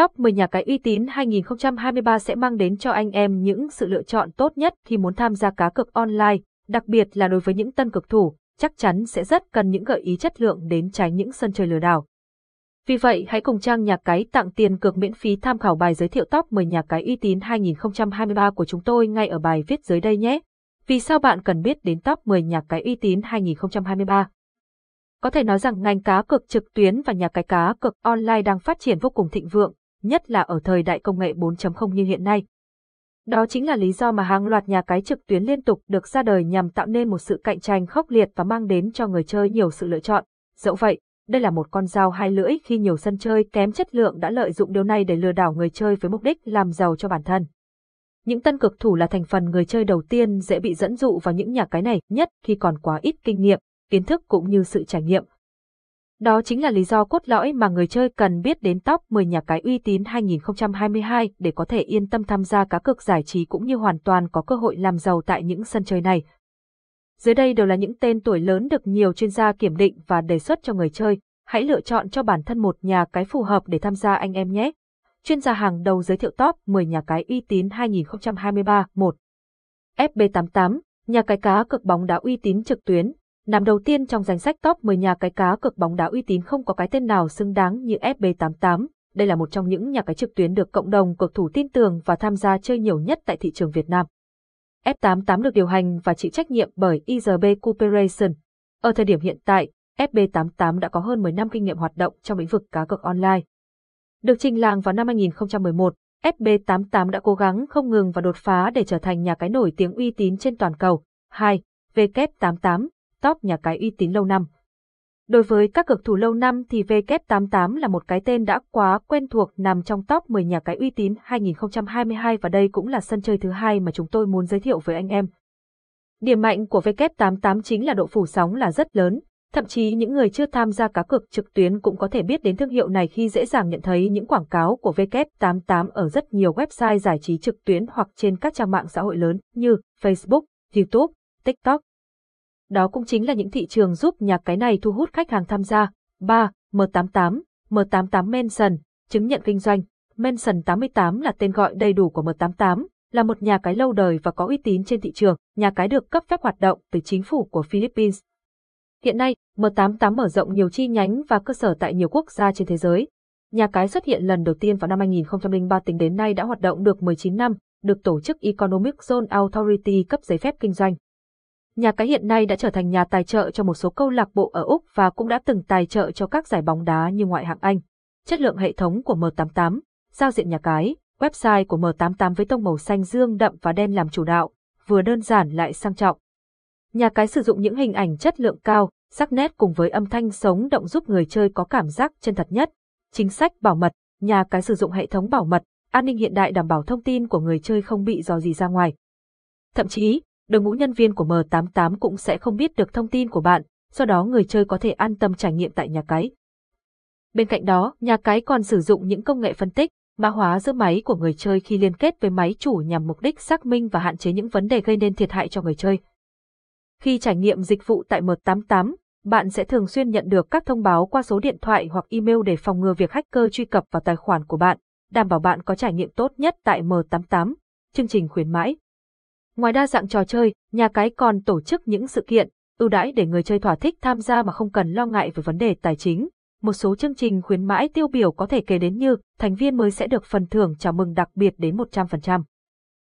Top 10 nhà cái uy tín 2023 sẽ mang đến cho anh em những sự lựa chọn tốt nhất khi muốn tham gia cá cược online, đặc biệt là đối với những tân cực thủ, chắc chắn sẽ rất cần những gợi ý chất lượng đến tránh những sân chơi lừa đảo. Vì vậy, hãy cùng trang nhà cái tặng tiền cược miễn phí tham khảo bài giới thiệu top 10 nhà cái uy tín 2023 của chúng tôi ngay ở bài viết dưới đây nhé. Vì sao bạn cần biết đến top 10 nhà cái uy tín 2023? Có thể nói rằng ngành cá cược trực tuyến và nhà cái cá cược online đang phát triển vô cùng thịnh vượng, nhất là ở thời đại công nghệ 4.0 như hiện nay. Đó chính là lý do mà hàng loạt nhà cái trực tuyến liên tục được ra đời nhằm tạo nên một sự cạnh tranh khốc liệt và mang đến cho người chơi nhiều sự lựa chọn. Dẫu vậy, đây là một con dao hai lưỡi khi nhiều sân chơi kém chất lượng đã lợi dụng điều này để lừa đảo người chơi với mục đích làm giàu cho bản thân. Những tân cực thủ là thành phần người chơi đầu tiên dễ bị dẫn dụ vào những nhà cái này nhất khi còn quá ít kinh nghiệm, kiến thức cũng như sự trải nghiệm. Đó chính là lý do cốt lõi mà người chơi cần biết đến top 10 nhà cái uy tín 2022 để có thể yên tâm tham gia cá cược giải trí cũng như hoàn toàn có cơ hội làm giàu tại những sân chơi này. Dưới đây đều là những tên tuổi lớn được nhiều chuyên gia kiểm định và đề xuất cho người chơi. Hãy lựa chọn cho bản thân một nhà cái phù hợp để tham gia anh em nhé. Chuyên gia hàng đầu giới thiệu top 10 nhà cái uy tín 2023 1. FB88, nhà cái cá cực bóng đá uy tín trực tuyến, nằm đầu tiên trong danh sách top 10 nhà cái cá cược bóng đá uy tín không có cái tên nào xứng đáng như FB88. Đây là một trong những nhà cái trực tuyến được cộng đồng cược thủ tin tưởng và tham gia chơi nhiều nhất tại thị trường Việt Nam. F88 được điều hành và chịu trách nhiệm bởi izb Corporation. Ở thời điểm hiện tại, FB88 đã có hơn 10 năm kinh nghiệm hoạt động trong lĩnh vực cá cược online. Được trình làng vào năm 2011, FB88 đã cố gắng không ngừng và đột phá để trở thành nhà cái nổi tiếng uy tín trên toàn cầu. 2. W88, top nhà cái uy tín lâu năm. Đối với các cực thủ lâu năm thì W88 là một cái tên đã quá quen thuộc nằm trong top 10 nhà cái uy tín 2022 và đây cũng là sân chơi thứ hai mà chúng tôi muốn giới thiệu với anh em. Điểm mạnh của W88 chính là độ phủ sóng là rất lớn, thậm chí những người chưa tham gia cá cược trực tuyến cũng có thể biết đến thương hiệu này khi dễ dàng nhận thấy những quảng cáo của W88 ở rất nhiều website giải trí trực tuyến hoặc trên các trang mạng xã hội lớn như Facebook, YouTube, TikTok đó cũng chính là những thị trường giúp nhà cái này thu hút khách hàng tham gia. 3. M88, M88 Mansion, chứng nhận kinh doanh. Mansion 88 là tên gọi đầy đủ của M88, là một nhà cái lâu đời và có uy tín trên thị trường, nhà cái được cấp phép hoạt động từ chính phủ của Philippines. Hiện nay, M88 mở rộng nhiều chi nhánh và cơ sở tại nhiều quốc gia trên thế giới. Nhà cái xuất hiện lần đầu tiên vào năm 2003 tính đến nay đã hoạt động được 19 năm, được tổ chức Economic Zone Authority cấp giấy phép kinh doanh. Nhà cái hiện nay đã trở thành nhà tài trợ cho một số câu lạc bộ ở Úc và cũng đã từng tài trợ cho các giải bóng đá như ngoại hạng Anh. Chất lượng hệ thống của M88, giao diện nhà cái, website của M88 với tông màu xanh dương đậm và đen làm chủ đạo, vừa đơn giản lại sang trọng. Nhà cái sử dụng những hình ảnh chất lượng cao, sắc nét cùng với âm thanh sống động giúp người chơi có cảm giác chân thật nhất. Chính sách bảo mật, nhà cái sử dụng hệ thống bảo mật, an ninh hiện đại đảm bảo thông tin của người chơi không bị dò gì ra ngoài. Thậm chí, đội ngũ nhân viên của M88 cũng sẽ không biết được thông tin của bạn, do đó người chơi có thể an tâm trải nghiệm tại nhà cái. Bên cạnh đó, nhà cái còn sử dụng những công nghệ phân tích, mã hóa giữa máy của người chơi khi liên kết với máy chủ nhằm mục đích xác minh và hạn chế những vấn đề gây nên thiệt hại cho người chơi. Khi trải nghiệm dịch vụ tại M88, bạn sẽ thường xuyên nhận được các thông báo qua số điện thoại hoặc email để phòng ngừa việc hacker truy cập vào tài khoản của bạn, đảm bảo bạn có trải nghiệm tốt nhất tại M88. Chương trình khuyến mãi Ngoài đa dạng trò chơi, nhà cái còn tổ chức những sự kiện, ưu đãi để người chơi thỏa thích tham gia mà không cần lo ngại về vấn đề tài chính. Một số chương trình khuyến mãi tiêu biểu có thể kể đến như thành viên mới sẽ được phần thưởng chào mừng đặc biệt đến 100%.